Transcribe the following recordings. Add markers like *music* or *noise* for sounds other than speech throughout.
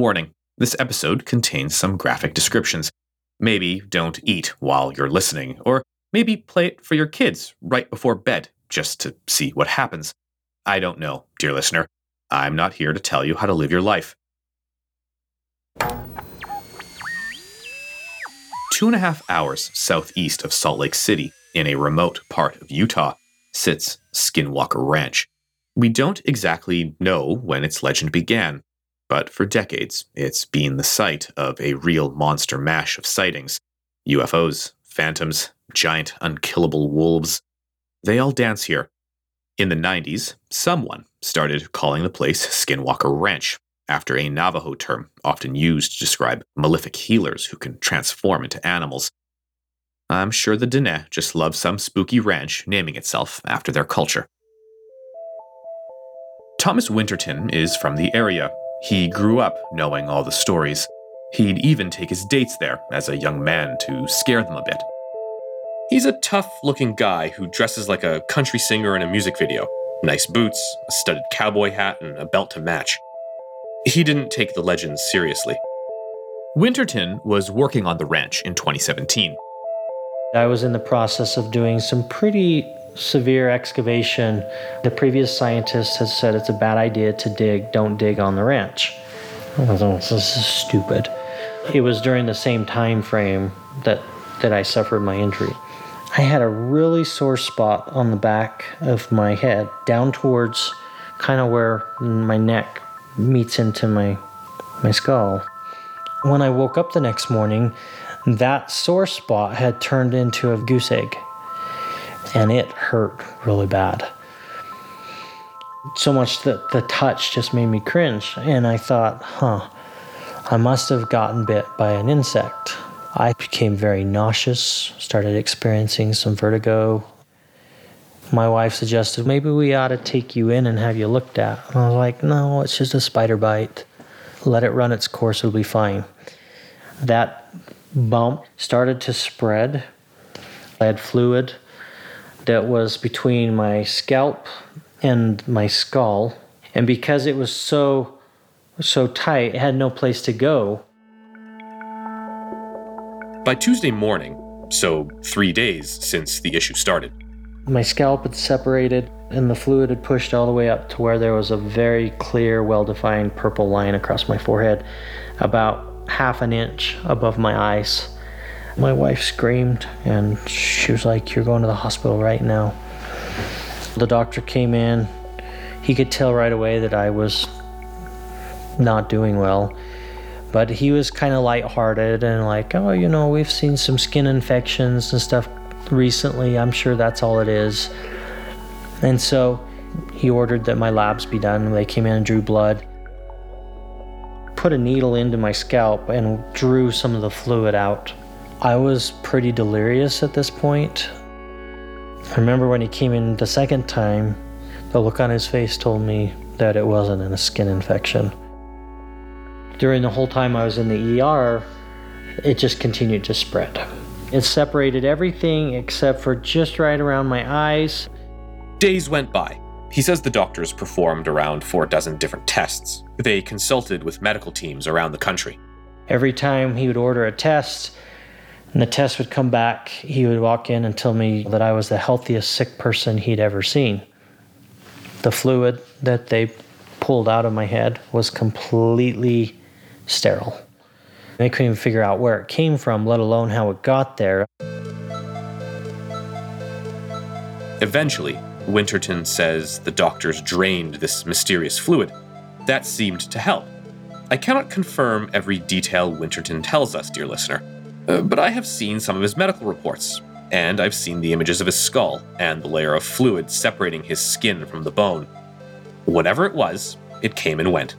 warning this episode contains some graphic descriptions. Maybe don't eat while you're listening, or maybe play it for your kids right before bed just to see what happens. I don't know, dear listener. I'm not here to tell you how to live your life. Two and a half hours southeast of Salt Lake City, in a remote part of Utah, sits Skinwalker Ranch. We don't exactly know when its legend began, but for decades, it's been the site of a real monster mash of sightings UFOs, phantoms, giant unkillable wolves. They all dance here. In the 90s, someone started calling the place Skinwalker Ranch, after a Navajo term often used to describe malefic healers who can transform into animals. I'm sure the Dene just love some spooky ranch naming itself after their culture. Thomas Winterton is from the area. He grew up knowing all the stories. He'd even take his dates there as a young man to scare them a bit. He's a tough looking guy who dresses like a country singer in a music video. Nice boots, a studded cowboy hat, and a belt to match. He didn't take the legends seriously. Winterton was working on the ranch in 2017. I was in the process of doing some pretty severe excavation. The previous scientists had said it's a bad idea to dig, don't dig on the ranch. This is stupid. It was during the same time frame that, that I suffered my injury. I had a really sore spot on the back of my head, down towards kind of where my neck meets into my my skull. When I woke up the next morning, that sore spot had turned into a goose egg. And it hurt really bad. So much that the touch just made me cringe. And I thought, huh, I must have gotten bit by an insect. I became very nauseous, started experiencing some vertigo, my wife suggested maybe we ought to take you in and have you looked at. And I was like, no, it's just a spider bite. Let it run its course, it'll be fine. That bump started to spread. I had fluid that was between my scalp and my skull. And because it was so so tight, it had no place to go. By Tuesday morning, so 3 days since the issue started, my scalp had separated and the fluid had pushed all the way up to where there was a very clear, well defined purple line across my forehead, about half an inch above my eyes. My wife screamed and she was like, You're going to the hospital right now. The doctor came in. He could tell right away that I was not doing well. But he was kind of lighthearted and like, oh, you know, we've seen some skin infections and stuff recently. I'm sure that's all it is. And so he ordered that my labs be done. They came in and drew blood, put a needle into my scalp, and drew some of the fluid out. I was pretty delirious at this point. I remember when he came in the second time, the look on his face told me that it wasn't a skin infection. During the whole time I was in the ER, it just continued to spread. It separated everything except for just right around my eyes. Days went by. He says the doctors performed around four dozen different tests. They consulted with medical teams around the country. Every time he would order a test and the test would come back, he would walk in and tell me that I was the healthiest sick person he'd ever seen. The fluid that they pulled out of my head was completely sterile. They couldn't even figure out where it came from, let alone how it got there. Eventually, Winterton says the doctors drained this mysterious fluid. That seemed to help. I cannot confirm every detail Winterton tells us, dear listener, uh, but I have seen some of his medical reports, and I've seen the images of his skull and the layer of fluid separating his skin from the bone. Whatever it was, it came and went.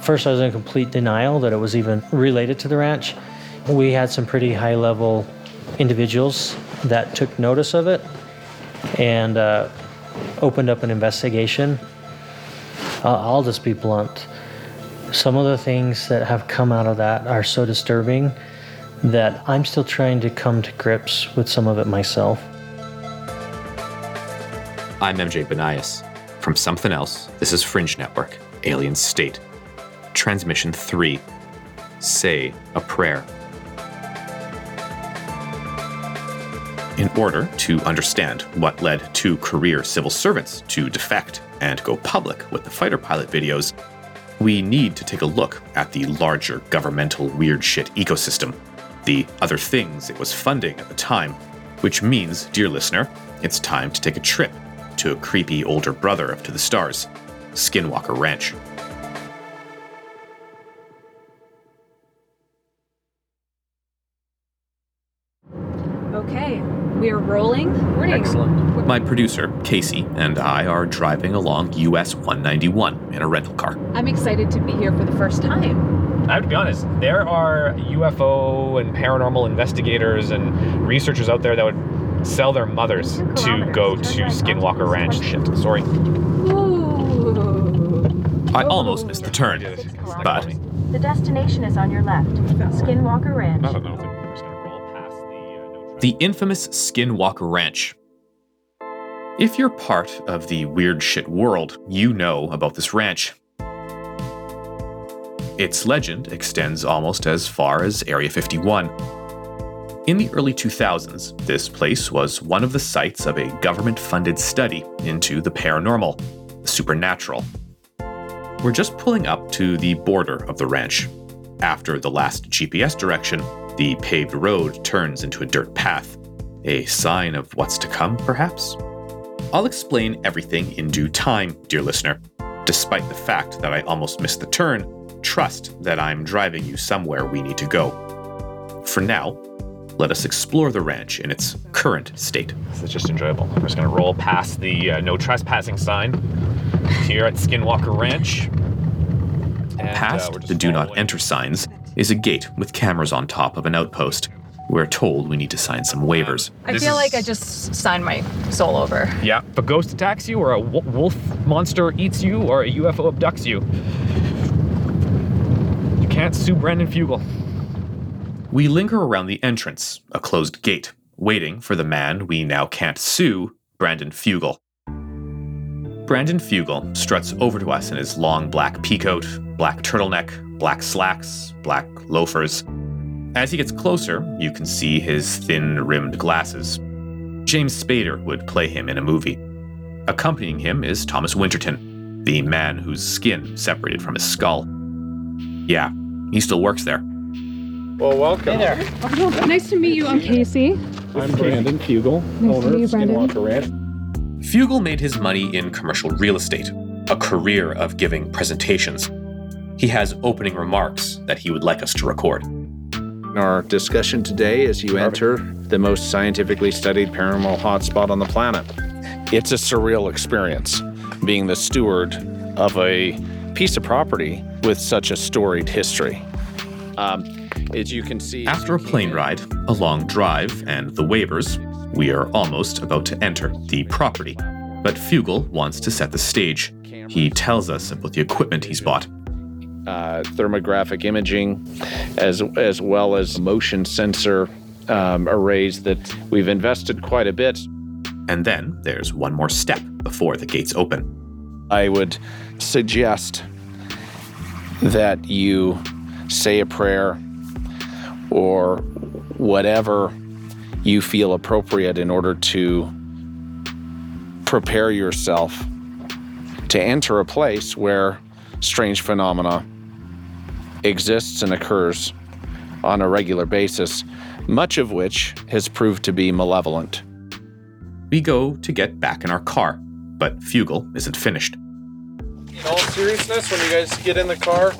First, I was in complete denial that it was even related to the ranch. We had some pretty high level individuals that took notice of it and uh, opened up an investigation. Uh, I'll just be blunt. Some of the things that have come out of that are so disturbing that I'm still trying to come to grips with some of it myself. I'm MJ Banias. From Something Else, this is Fringe Network, Alien State. Transmission 3 Say a Prayer. In order to understand what led two career civil servants to defect and go public with the fighter pilot videos, we need to take a look at the larger governmental weird shit ecosystem, the other things it was funding at the time, which means, dear listener, it's time to take a trip to a creepy older brother up To the Stars, Skinwalker Ranch. Okay, we are rolling. Morning. Excellent. My producer, Casey, and I are driving along US 191 in a rental car. I'm excited to be here for the first time. I have to be honest, there are UFO and paranormal investigators and researchers out there that would sell their mothers to go to Skinwalker Ranch. Shit, sorry. I almost missed the turn, but The destination is on your left. Skinwalker Ranch. I don't know if we're just gonna roll past the. Uh, no the infamous Skinwalker Ranch. If you're part of the weird shit world, you know about this ranch. Its legend extends almost as far as Area 51. In the early 2000s, this place was one of the sites of a government funded study into the paranormal, the supernatural. We're just pulling up to the border of the ranch. After the last GPS direction, the paved road turns into a dirt path. A sign of what's to come, perhaps? I'll explain everything in due time, dear listener. Despite the fact that I almost missed the turn, trust that I'm driving you somewhere we need to go. For now, let us explore the ranch in its current state. This is just enjoyable. We're just gonna roll past the uh, no trespassing sign here at Skinwalker Ranch. And, uh, Past we're the do not following- enter signs is a gate with cameras on top of an outpost. We're told we need to sign some waivers. I This feel like I just signed my soul over. Yeah, if a ghost attacks you, or a wolf monster eats you, or a UFO abducts you, you can't sue Brandon Fugal. We linger around the entrance, a closed gate, waiting for the man we now can't sue, Brandon Fugal. Brandon Fugal struts over to us in his long black peacoat, black turtleneck, black slacks, black loafers. As he gets closer, you can see his thin rimmed glasses. James Spader would play him in a movie. Accompanying him is Thomas Winterton, the man whose skin separated from his skull. Yeah, he still works there. Well, welcome. Hey there. Nice to meet you. I'm Casey. I'm Brandon Fugal, Nice to owner meet of you, Brandon. Skinwalker Ranch. Fugal made his money in commercial real estate, a career of giving presentations. He has opening remarks that he would like us to record. Our discussion today as you enter the most scientifically studied paranormal hotspot on the planet. It's a surreal experience being the steward of a piece of property with such a storied history. Um, as you can see, After a plane ride, a long drive, and the waivers, we are almost about to enter the property. But Fugal wants to set the stage. He tells us about the equipment he's bought. uh, thermographic imaging, as as well as motion sensor um, arrays that we've invested quite a bit. And then there's one more step before the gates open. I would suggest that you say a prayer or whatever you feel appropriate in order to prepare yourself to enter a place where strange phenomena exists and occurs on a regular basis, much of which has proved to be malevolent. We go to get back in our car, but Fugal isn't finished. In all seriousness, when you guys get in the car,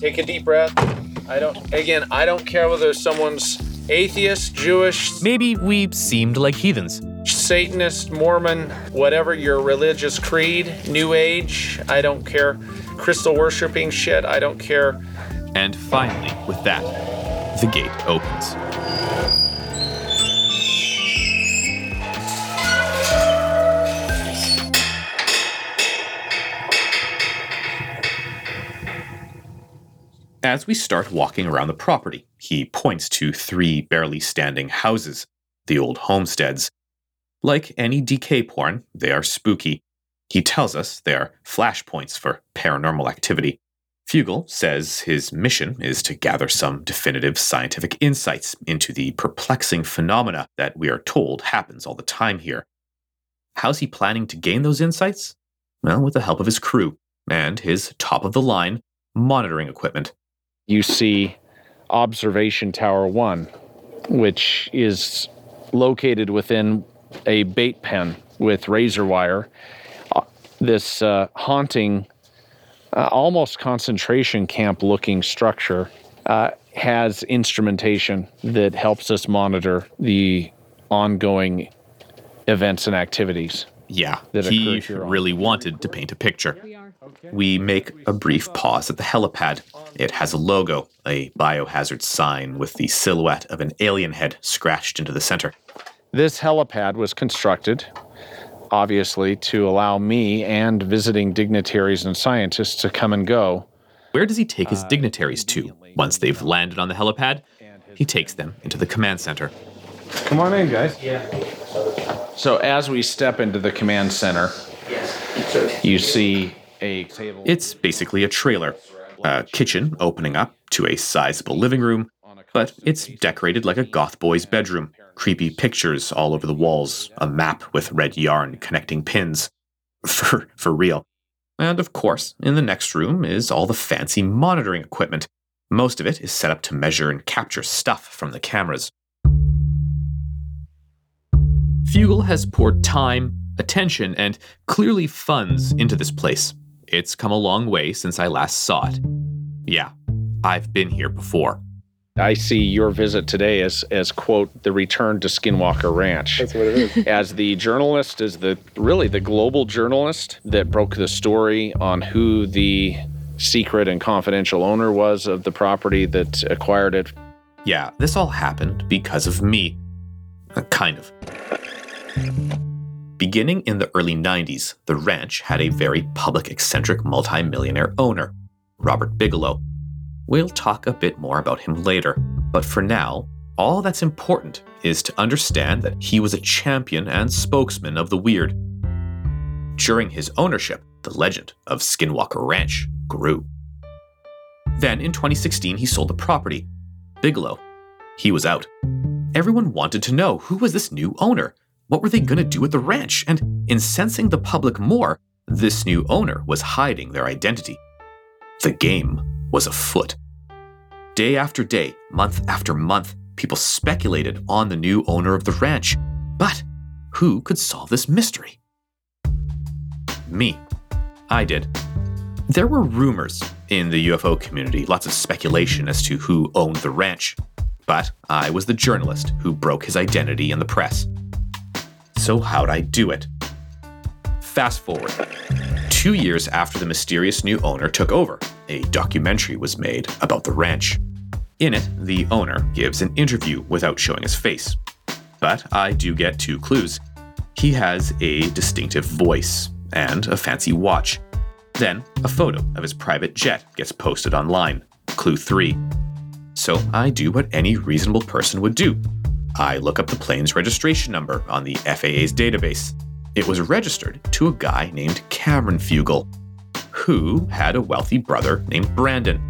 take a deep breath. I don't, again, I don't care whether someone's atheist, Jewish, Maybe we seemed like heathens. Satanist, Mormon, whatever your religious creed, New Age, I don't care. Crystal worshiping shit, I don't care. And finally, with that, the gate opens. As we start walking around the property, he points to three barely standing houses, the old homesteads. Like any decay porn, they are spooky. He tells us they are flashpoints for paranormal activity. Fugal says his mission is to gather some definitive scientific insights into the perplexing phenomena that we are told happens all the time here. How's he planning to gain those insights? Well, with the help of his crew and his top of the line monitoring equipment. You see Observation Tower 1, which is located within a bait pen with razor wire. Uh, this uh, haunting, uh, almost concentration camp looking structure uh, has instrumentation that helps us monitor the ongoing events and activities. Yeah, That he occur here on- really wanted to paint a picture. We make a brief pause at the helipad. It has a logo, a biohazard sign with the silhouette of an alien head scratched into the center. This helipad was constructed, obviously, to allow me and visiting dignitaries and scientists to come and go. Where does he take his uh, dignitaries to? Once they've landed on the helipad, he takes them into the command center. Come on in, guys. Yeah. So as we step into the command center, you see a table. It's basically a trailer, a kitchen opening up to a sizable living room, but it's decorated like a goth boy's bedroom. Creepy pictures all over the walls, a map with red yarn connecting pins. *laughs* For, for real. And of course, in the next room is all the fancy monitoring equipment. Most of it is set up to measure and capture stuff from the cameras. Fugal has poured time, attention, and clearly funds into this place. It's come a long way since I last saw it. Yeah, I've been here before. I see your visit today as, as quote, the return to Skinwalker Ranch. That's what it is. *laughs* as the journalist, as the really the global journalist that broke the story on who the secret and confidential owner was of the property that acquired it. Yeah, this all happened because of me. Uh, kind of. Beginning in the early 90s, the ranch had a very public, eccentric multimillionaire owner, Robert Bigelow. We'll talk a bit more about him later, but for now, all that's important is to understand that he was a champion and spokesman of the weird. During his ownership, the legend of Skinwalker Ranch grew. Then in 2016, he sold the property. Bigelow, he was out. Everyone wanted to know who was this new owner? What were they going to do with the ranch? And incensing the public more, this new owner was hiding their identity. The game was afoot. Day after day, month after month, people speculated on the new owner of the ranch. But who could solve this mystery? Me. I did. There were rumors in the UFO community, lots of speculation as to who owned the ranch. But I was the journalist who broke his identity in the press. So, how'd I do it? Fast forward. Two years after the mysterious new owner took over, a documentary was made about the ranch. In it, the owner gives an interview without showing his face. But I do get two clues. He has a distinctive voice and a fancy watch. Then, a photo of his private jet gets posted online. Clue 3. So I do what any reasonable person would do I look up the plane's registration number on the FAA's database. It was registered to a guy named Cameron Fugal, who had a wealthy brother named Brandon.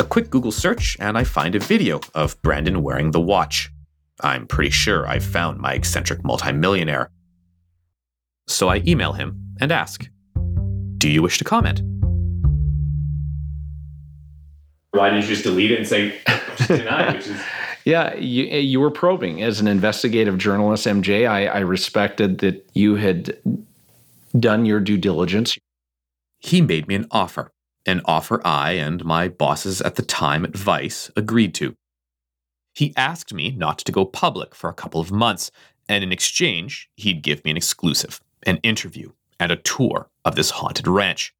A quick Google search, and I find a video of Brandon wearing the watch. I'm pretty sure I've found my eccentric multimillionaire. So I email him and ask, Do you wish to comment? Why didn't you just delete it and say deny, which is *laughs* Yeah, you, you were probing as an investigative journalist, MJ. I, I respected that you had done your due diligence. he made me an offer, an offer I and my bosses at the time at Vice agreed to. He asked me not to go public for a couple of months, and in exchange, he'd give me an exclusive, an interview, and a tour of this haunted ranch.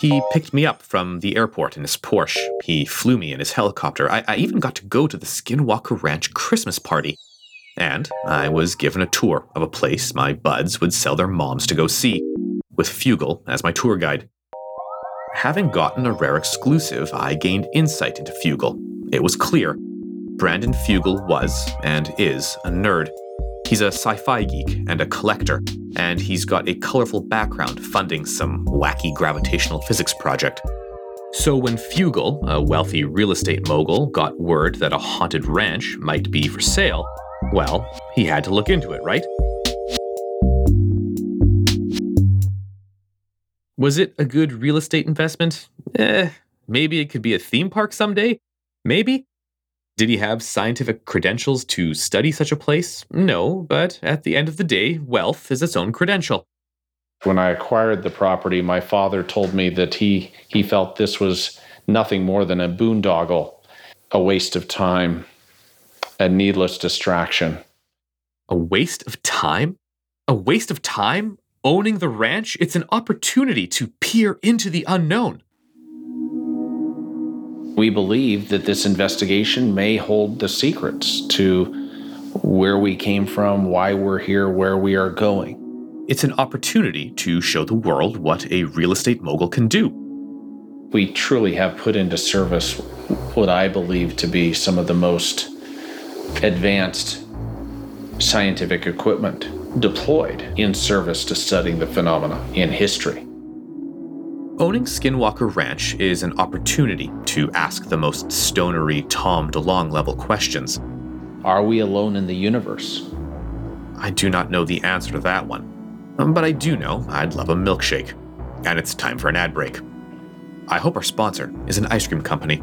He picked me up from the airport in his Porsche. He flew me in his helicopter. I, I even got to go to the Skinwalker Ranch Christmas party. And I was given a tour of a place my buds would sell their moms to go see, with Fugal as my tour guide. Having gotten a rare exclusive, I gained insight into Fugal. It was clear Brandon Fugal was, and is, a nerd. He He's a sci fi geek and a collector, and he's got a colorful background funding some wacky gravitational physics project. So, when Fugal, a wealthy real estate mogul, got word that a haunted ranch might be for sale, well, he had to look into it, right? Was it a good real estate investment? Eh, maybe it could be a theme park someday? Maybe. Did he have scientific credentials to study such a place? No, but at the end of the day, wealth is its own credential. When I acquired the property, my father told me that he, he felt this was nothing more than a boondoggle, a waste of time, a needless distraction. A waste of time? A waste of time? Owning the ranch? It's an opportunity to peer into the unknown. We believe that this investigation may hold the secrets to where we came from, why we're here, where we are going. It's an opportunity to show the world what a real estate mogul can do. We truly have put into service what I believe to be some of the most advanced scientific equipment deployed in service to studying the phenomena in history. Owning Skinwalker Ranch is an opportunity to ask the most stonery Tom DeLonge level questions. Are we alone in the universe? I do not know the answer to that one. Um, but I do know I'd love a milkshake. And it's time for an ad break. I hope our sponsor is an ice cream company.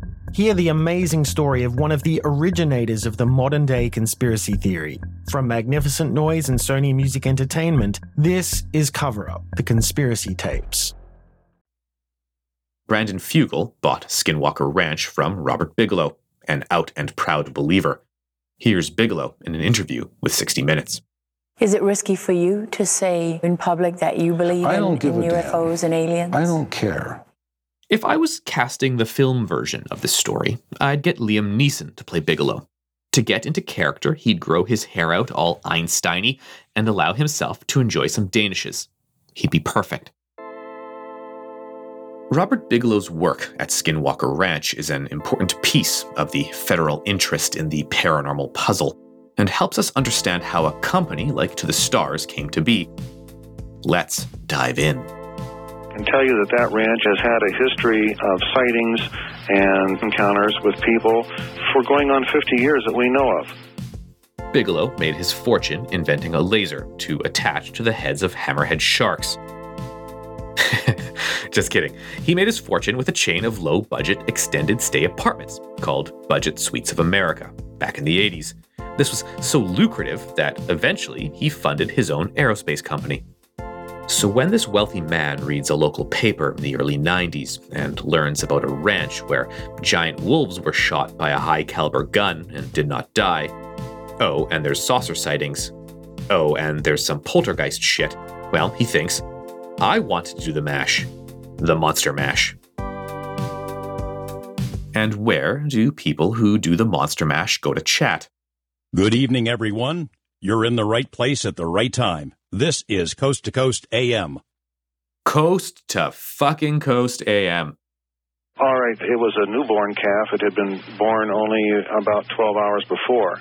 Hear the amazing story of one of the originators of the modern day conspiracy theory. From Magnificent Noise and Sony Music Entertainment, this is Cover Up The Conspiracy Tapes. Brandon Fugal bought Skinwalker Ranch from Robert Bigelow, an out and proud believer. Here's Bigelow in an interview with 60 Minutes. Is it risky for you to say in public that you believe in, in a UFOs and aliens? I don't care. If I was casting the film version of this story, I'd get Liam Neeson to play Bigelow. To get into character, he'd grow his hair out all Einsteiny and allow himself to enjoy some Danishes. He'd be perfect. Robert Bigelow's work at Skinwalker Ranch is an important piece of the federal interest in the paranormal puzzle and helps us understand how a company like To the Stars came to be. Let's dive in. Can tell you that that ranch has had a history of sightings and encounters with people for going on 50 years that we know of. Bigelow made his fortune inventing a laser to attach to the heads of hammerhead sharks. *laughs* Just kidding. He made his fortune with a chain of low budget extended stay apartments called Budget Suites of America back in the 80s. This was so lucrative that eventually he funded his own aerospace company. So, when this wealthy man reads a local paper in the early 90s and learns about a ranch where giant wolves were shot by a high caliber gun and did not die, oh, and there's saucer sightings, oh, and there's some poltergeist shit, well, he thinks, I want to do the MASH. The Monster Mash. And where do people who do the Monster Mash go to chat? Good evening, everyone. You're in the right place at the right time. This is Coast to Coast AM. Coast to fucking Coast AM. All right, it was a newborn calf. It had been born only about 12 hours before.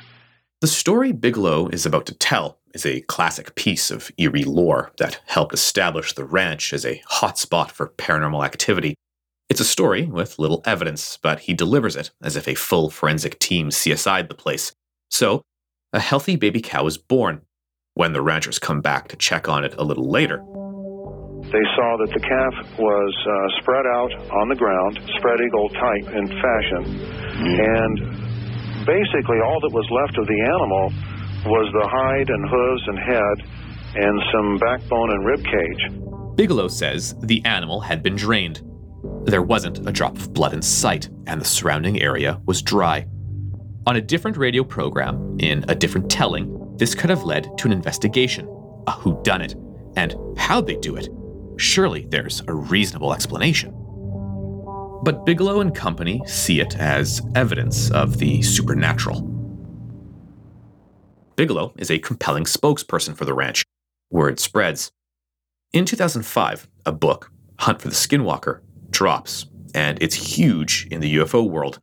The story Bigelow is about to tell is a classic piece of eerie lore that helped establish the ranch as a hotspot for paranormal activity. It's a story with little evidence, but he delivers it as if a full forensic team CSI'd the place. So, a healthy baby cow is born. When the ranchers come back to check on it a little later, they saw that the calf was uh, spread out on the ground, spread eagle type in fashion, and basically all that was left of the animal was the hide and hooves and head and some backbone and rib cage. Bigelow says the animal had been drained. There wasn't a drop of blood in sight, and the surrounding area was dry. On a different radio program, in a different telling, this could have led to an investigation, a whodunit, and how'd they do it? Surely there's a reasonable explanation. But Bigelow and company see it as evidence of the supernatural. Bigelow is a compelling spokesperson for the ranch. Word spreads. In 2005, a book, Hunt for the Skinwalker, drops, and it's huge in the UFO world.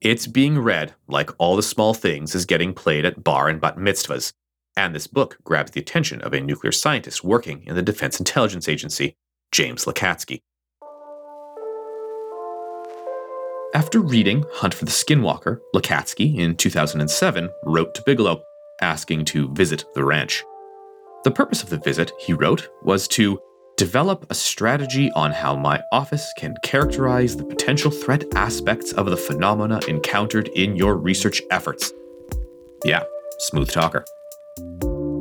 It's being read like all the small things is getting played at bar and bat mitzvahs, and this book grabs the attention of a nuclear scientist working in the Defense Intelligence Agency, James Lacatski. After reading Hunt for the Skinwalker, Lacatski in 2007 wrote to Bigelow, asking to visit the ranch. The purpose of the visit, he wrote, was to develop a strategy on how my office can characterize the potential threat aspects of the phenomena encountered in your research efforts. Yeah, smooth talker.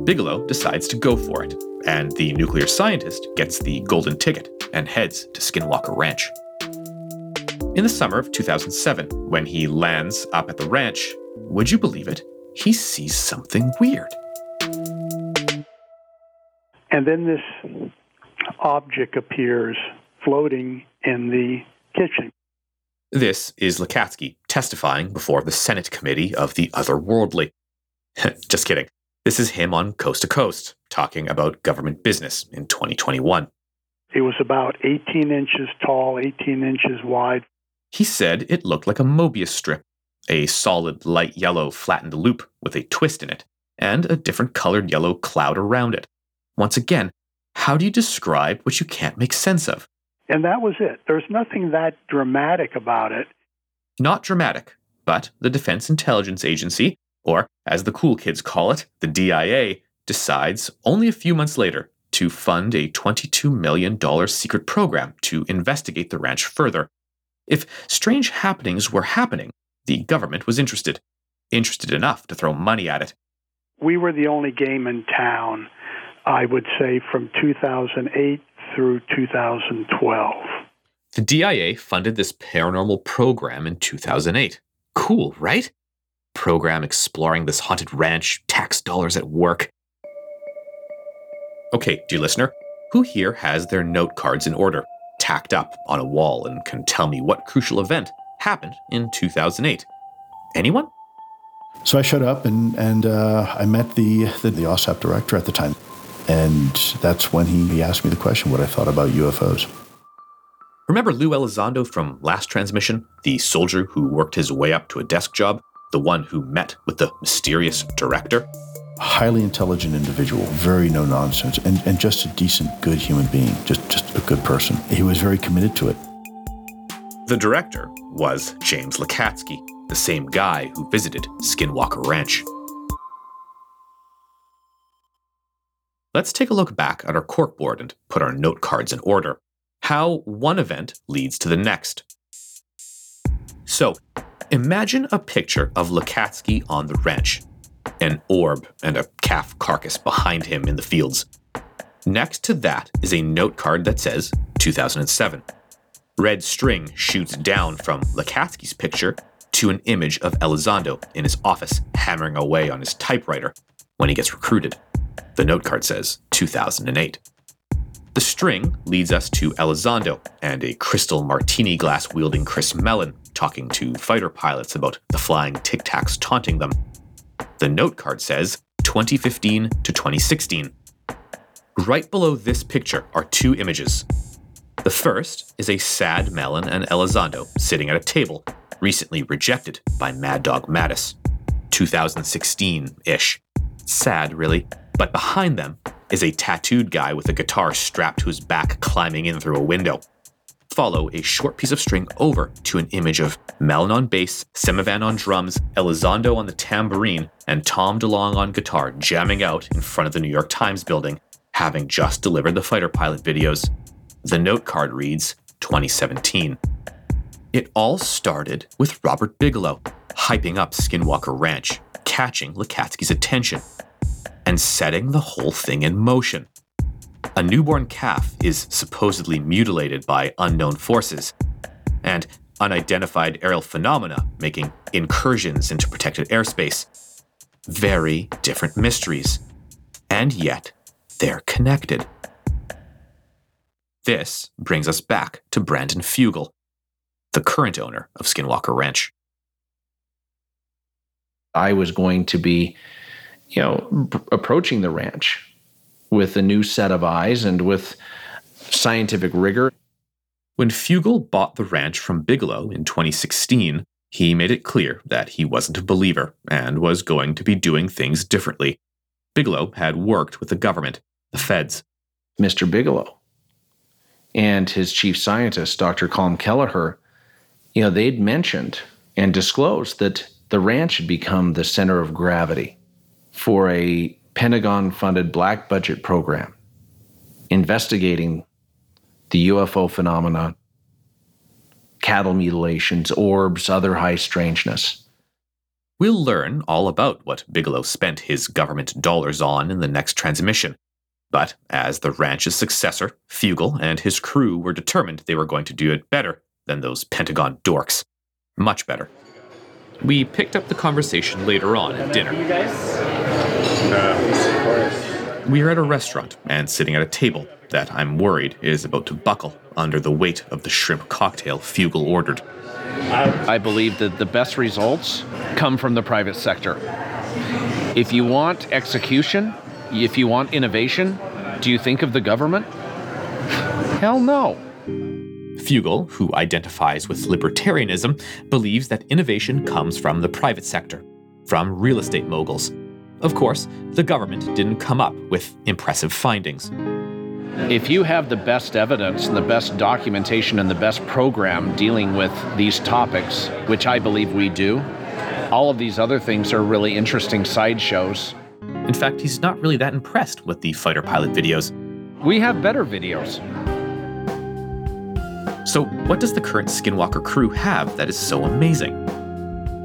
Bigelow decides to go for it, and the nuclear scientist gets the golden ticket and heads to Skinwalker Ranch. In the summer of 2007, when he lands up at the ranch, would you believe it? He sees something weird. And then this object appears floating in the kitchen. This is Lacatski testifying before the Senate Committee of the Otherworldly. *laughs* Just kidding. This is him on Coast to Coast talking about government business in 2021. It was about 18 inches tall, 18 inches wide. He said it looked like a Mobius strip, a solid light yellow flattened loop with a twist in it, and a different colored yellow cloud around it. Once again, how do you describe what you can't make sense of? And that was it. There's nothing that dramatic about it. Not dramatic, but the Defense Intelligence Agency, or as the cool kids call it, the DIA, decides only a few months later to fund a $22 million secret program to investigate the ranch further. If strange happenings were happening, the government was interested, interested enough to throw money at it. We were the only game in town I would say from 2008 through 2012. The DIA funded this paranormal program in 2008. Cool, right? Program exploring this haunted ranch, tax dollars at work. Okay, dear listener, who here has their note cards in order, tacked up on a wall, and can tell me what crucial event happened in 2008? Anyone? So I showed up and, and uh, I met the, the, the OSAP director at the time. And that's when he, he asked me the question what I thought about UFOs. Remember Lou Elizondo from last transmission, the soldier who worked his way up to a desk job, the one who met with the mysterious director? Highly intelligent individual, very no nonsense, and, and just a decent, good human being, just, just a good person. He was very committed to it. The director was James Lacatski, the same guy who visited Skinwalker Ranch. Let's take a look back at our corkboard and put our note cards in order. How one event leads to the next. So, imagine a picture of Lacatski on the ranch, an orb and a calf carcass behind him in the fields. Next to that is a note card that says 2007. Red string shoots down from Lacatski's picture to an image of Elizondo in his office hammering away on his typewriter when he gets recruited. The note card says 2008. The string leads us to Elizondo and a crystal martini glass wielding Chris Mellon talking to fighter pilots about the flying tic tacs taunting them. The note card says 2015 to 2016. Right below this picture are two images. The first is a sad Mellon and Elizondo sitting at a table, recently rejected by Mad Dog Mattis. 2016 ish. Sad, really. But behind them is a tattooed guy with a guitar strapped to his back climbing in through a window. follow a short piece of string over to an image of Mellon on bass, Semivan on drums, Elizondo on the tambourine, and Tom DeLonge on guitar jamming out in front of the New York Times building, having just delivered the fighter pilot videos. The note card reads 2017. It all started with Robert Bigelow hyping up Skinwalker Ranch, catching Lacatski's attention, and setting the whole thing in motion. A newborn calf is supposedly mutilated by unknown forces, and unidentified aerial phenomena making incursions into protected airspace. Very different mysteries, and yet they're connected. This brings us back to Brandon Fugal, the current owner of Skinwalker Ranch. I was going to be, you know, approaching the ranch with a new set of eyes and with scientific rigor. When Fugal bought the ranch from Bigelow in 2016, he made it clear that he wasn't a believer and was going to be doing things differently. Bigelow had worked with the government, the feds. Mr. Bigelow and his chief scientist, Dr. Colm Kelleher, you know, they'd mentioned and disclosed that the ranch had become the center of gravity for a Pentagon funded black budget program investigating the UFO phenomena, cattle mutilations, orbs, other high strangeness. We'll learn all about what Bigelow spent his government dollars on in the next transmission. But as the ranch's successor, Fugal and his crew were determined they were going to do it better than those Pentagon dorks. Much better. We picked up the conversation later on at dinner. You? We are at a restaurant and sitting at a table that I'm worried is about to buckle under the weight of the shrimp cocktail Fugal ordered. I believe that the best results come from the private sector. If you want execution, if you want innovation, do you think of the government? Hell no. Fugal, who identifies with libertarianism, believes that innovation comes from the private sector, from real estate moguls. Of course, the government didn't come up with impressive findings. If you have the best evidence and the best documentation and the best program dealing with these topics, which I believe we do, all of these other things are really interesting sideshows. In fact, he's not really that impressed with the fighter pilot videos. We have better videos. So, what does the current Skinwalker crew have that is so amazing?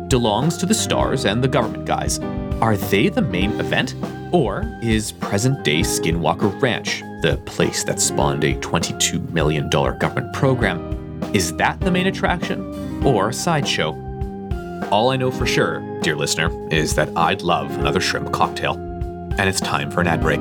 Belongs to the stars and the government guys. Are they the main event? Or is present day Skinwalker Ranch the place that spawned a $22 million government program? Is that the main attraction? Or a sideshow? All I know for sure, dear listener, is that I'd love another shrimp cocktail. And it's time for an ad break.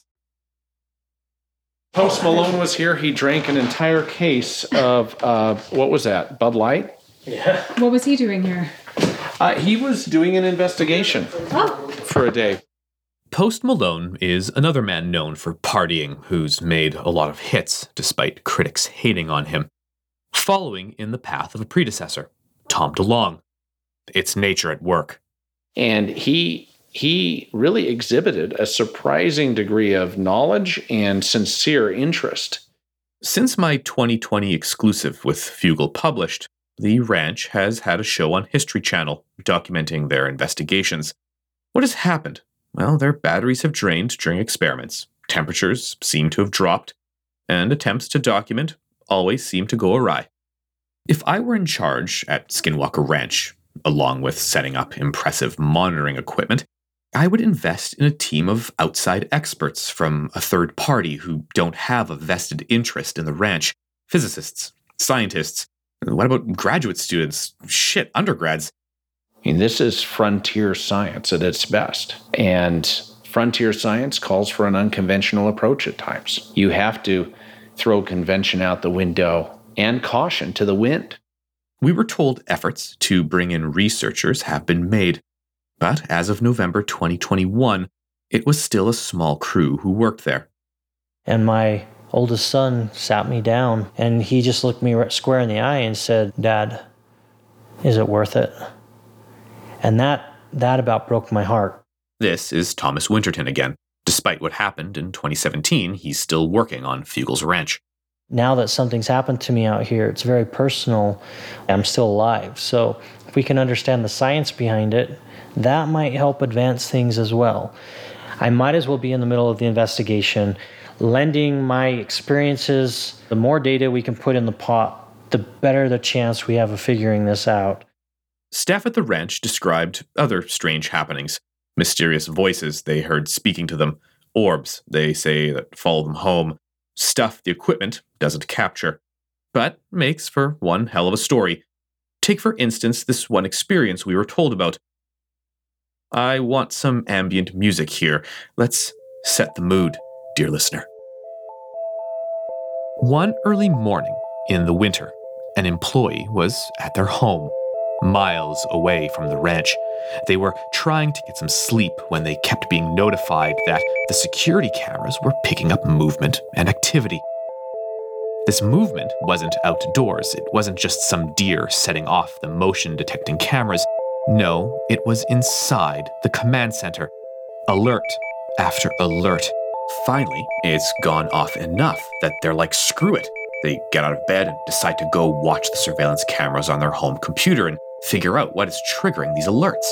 Post Malone was here. He drank an entire case of, uh, what was that, Bud Light? Yeah. What was he doing here? Uh, he was doing an investigation Oh. for a day. Post Malone is another man known for partying who's made a lot of hits despite critics hating on him, following in the path of a predecessor, Tom DeLonge. It's nature at work. And he he really exhibited a surprising degree of knowledge and sincere interest. Since my 2020 exclusive with Fugal published, the ranch has had a show on History Channel documenting their investigations. What has happened? Well, their batteries have drained during experiments, temperatures seem to have dropped, and attempts to document always seem to go awry. If I were in charge at Skinwalker Ranch, along with setting up impressive monitoring equipment, I would invest in a team of outside experts from a third party who don't have a vested interest in the ranch physicists, scientists. What about graduate students? Shit, undergrads. I mean, this is frontier science at its best. And frontier science calls for an unconventional approach at times. You have to throw convention out the window and caution to the wind. We were told efforts to bring in researchers have been made, but as of November 2021, it was still a small crew who worked there. And my oldest son sat me down and he just looked me square in the eye and said, Dad, is it worth it? And that, that about broke my heart. This is Thomas Winterton again. Despite what happened in 2017, he's still working on Fugal's Ranch. Now that something's happened to me out here, it's very personal. I'm still alive. So if we can understand the science behind it, that might help advance things as well. I might as well be in the middle of the investigation, lending my experiences. The more data we can put in the pot, the better the chance we have of figuring this out. Staff at the ranch described other strange happenings mysterious voices they heard speaking to them, orbs they say that follow them home, stuff the equipment doesn't capture, but makes for one hell of a story. Take, for instance, this one experience we were told about. I want some ambient music here. Let's set the mood, dear listener. One early morning in the winter, an employee was at their home miles away from the ranch. They were trying to get some sleep when they kept being notified that the security cameras were picking up movement and activity. This movement wasn't outdoors, it wasn't just some deer setting off the motion detecting cameras. No, it was inside the command center. Alert after alert. Finally, it's gone off enough that they're like, screw it. They get out of bed and decide to go watch the surveillance cameras on their home computer and figure out what is triggering these alerts.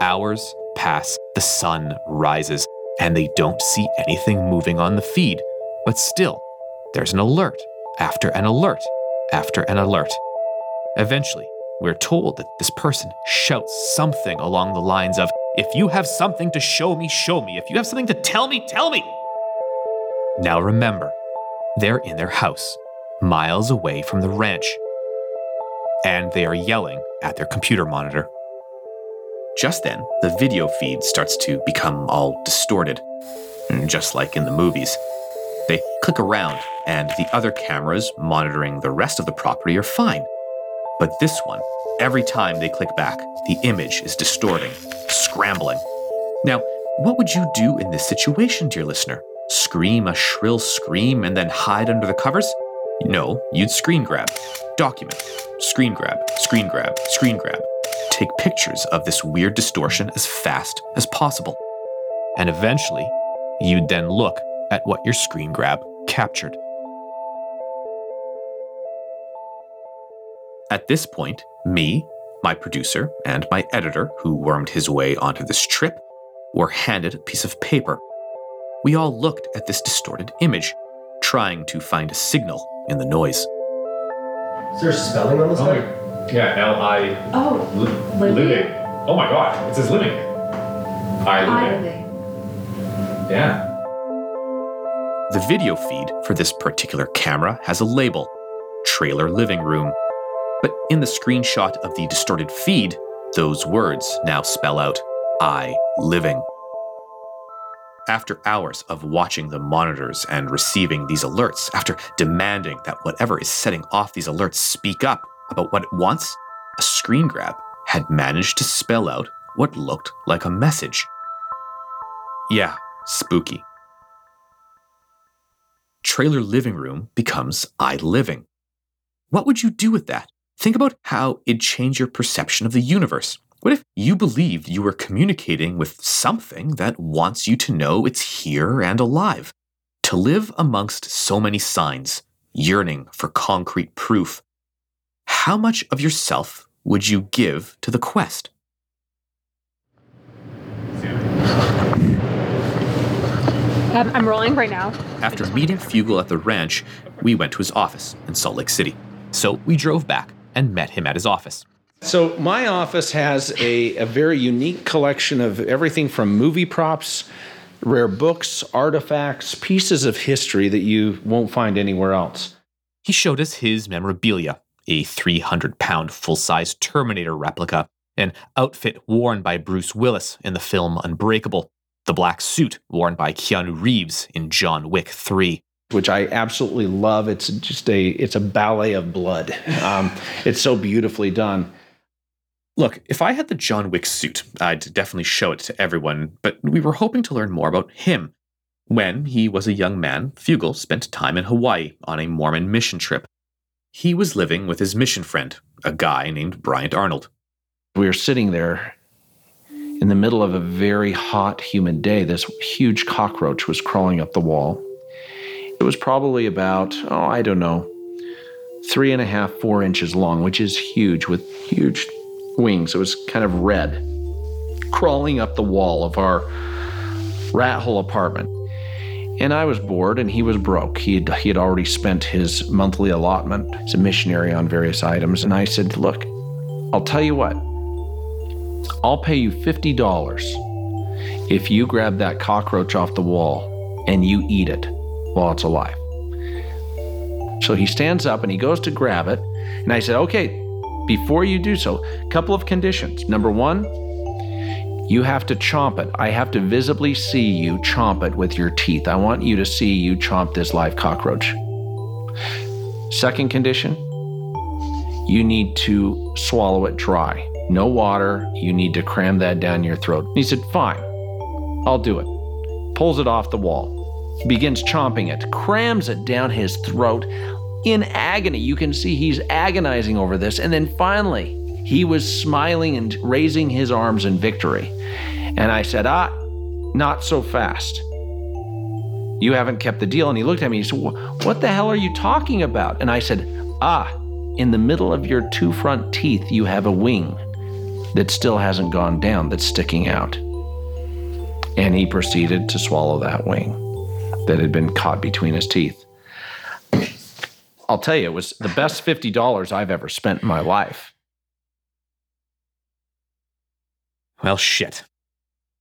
Hours pass, the sun rises, and they don't see anything moving on the feed. But still, there's an alert after an alert after an alert. Eventually, we're told that this person shouts something along the lines of, If you have something to show me, show me. If you have something to tell me, tell me. Now remember, they're in their house, miles away from the ranch and they are yelling at their computer monitor. Just then, the video feed starts to become all distorted, just like in the movies. They click around, and the other cameras monitoring the rest of the property are fine. But this one, every time they click back, the image is distorting, scrambling. Now, what would you do in this situation, dear listener? Scream a shrill scream and then hide under the covers? No, you'd screen grab, document, screen grab, screen grab, screen grab. Take pictures of this weird distortion as fast as possible. And eventually, you'd then look at what your screen grab captured. At this point, me, my producer, and my editor, who wormed his way onto this trip, were handed a piece of paper. We all looked at this distorted image, trying to find a signal in the noise. Is there spelling on this oh, Yeah, L I. Oh, li- living. living. Oh my god, it says living. I living. Yeah. The video feed for this particular camera has a label trailer living room. In the screenshot of the distorted feed, those words now spell out I living. After hours of watching the monitors and receiving these alerts, after demanding that whatever is setting off these alerts speak up about what it wants, a screen grab had managed to spell out what looked like a message. Yeah, spooky. Trailer living room becomes I living. What would you do with that? Think about how it'd change your perception of the universe. What if you believed you were communicating with something that wants you to know it's here and alive? To live amongst so many signs, yearning for concrete proof, how much of yourself would you give to the quest? Um, I'm rolling right now. After meeting Fugal at the ranch, we went to his office in Salt Lake City. So we drove back and met him at his office. So my office has a, a very unique collection of everything from movie props, rare books, artifacts, pieces of history that you won't find anywhere else. He showed us his memorabilia a 300 pound full size Terminator replica, an outfit worn by Bruce Willis in the film Unbreakable, the black suit worn by Keanu Reeves in John Wick 3. Which I absolutely love. It's just a it's a ballet of blood. Um, it's so beautifully done. Look, if I had the John Wick suit, I'd definitely show it to everyone, but we were hoping to learn more about him. When he was a young man, Fugal spent time in Hawaii on a Mormon mission trip. He was living with his mission friend, a guy named Bryant Arnold. We were sitting there in the middle of a very hot, humid day. This huge cockroach was crawling up the wall. It was probably about, oh, I don't know, three and a half, four inches long, which is huge with huge wings. It was kind of red, crawling up the wall of our rat hole apartment. And I was bored and he was broke. He had, he had already spent his monthly allotment as a missionary on various items. And I said, Look, I'll tell you what, I'll pay you $50 if you grab that cockroach off the wall and you eat it while it's alive. So he stands up and he goes to grab it. And I said, Okay, before you do so, a couple of conditions. Number one, you have to chomp it. I have to visibly see you chomp it with your teeth. I want you to see you chomp this live cockroach. Second condition, you need to swallow it dry. No water. You need to cram that down your throat. And he said, Fine, I'll do it. Pulls it off the wall, begins chomping it, crams it down his throat in agony. You can see he's agonizing over this. And then finally, he was smiling and raising his arms in victory. And I said, Ah, not so fast. You haven't kept the deal. And he looked at me and he said, What the hell are you talking about? And I said, Ah, in the middle of your two front teeth, you have a wing that still hasn't gone down, that's sticking out. And he proceeded to swallow that wing that had been caught between his teeth. I'll tell you, it was the best $50 I've ever spent in my life. Well, shit.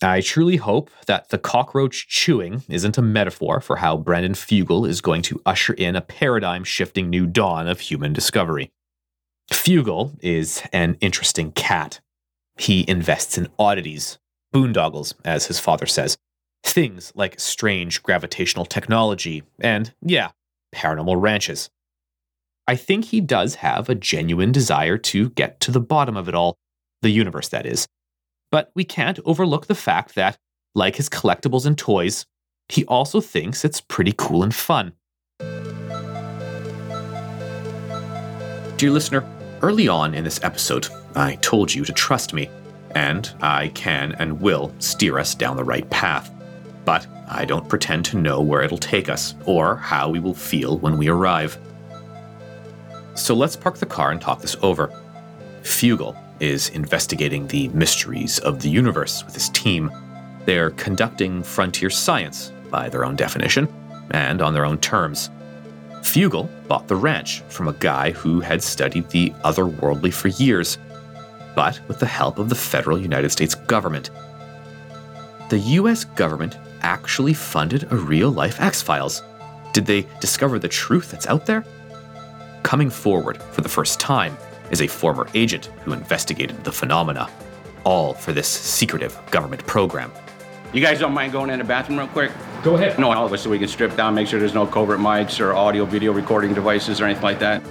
I truly hope that the cockroach chewing isn't a metaphor for how Brandon Fugal is going to usher in a paradigm shifting new dawn of human discovery. Fugal is an interesting cat. He invests in oddities, boondoggles, as his father says, things like strange gravitational technology and, yeah, paranormal ranches. I think he does have a genuine desire to get to the bottom of it all, the universe, that is. But we can't overlook the fact that, like his collectibles and toys, he also thinks it's pretty cool and fun. Dear listener, early on in this episode, I told you to trust me, and I can and will steer us down the right path. But I don't pretend to know where it'll take us or how we will feel when we arrive. So let's park the car and talk this over. Fugal is investigating the mysteries of the universe with his team. They're conducting frontier science by their own definition and on their own terms. Fugal bought the ranch from a guy who had studied the otherworldly for years, but with the help of the federal United States government. The US government actually funded a real life X Files. Did they discover the truth that's out there? Coming forward for the first time is a former agent who investigated the phenomena, all for this secretive government program. You guys don't mind going in the bathroom real quick? Go ahead. No, all of us so we can strip down, make sure there's no covert mics or audio video recording devices or anything like that.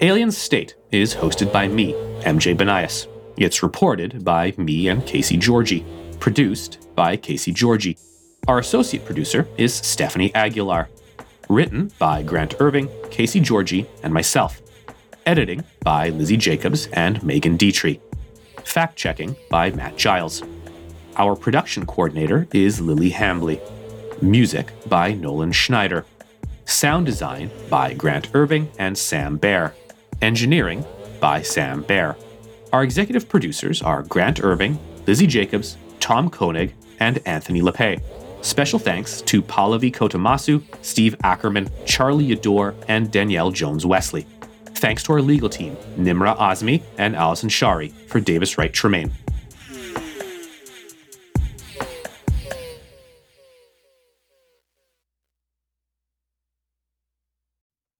Alien State is hosted by me, MJ Banias. It's reported by me and Casey Georgie. Produced by Casey Georgie. Our associate producer is Stephanie Aguilar. Written by Grant Irving, Casey Georgie, and myself. Editing by Lizzie Jacobs and Megan Dietrich. Fact checking by Matt Giles. Our production coordinator is Lily Hambley. Music by Nolan Schneider. Sound design by Grant Irving and Sam Baer. Engineering by Sam Baer. Our executive producers are Grant Irving, Lizzie Jacobs, Tom Koenig, and Anthony LePay. Special thanks to Pallavi Kotamasu, Steve Ackerman, Charlie Yador, and Danielle Jones Wesley. Thanks to our legal team, Nimra Azmi and Alison Shari for Davis Wright Tremaine.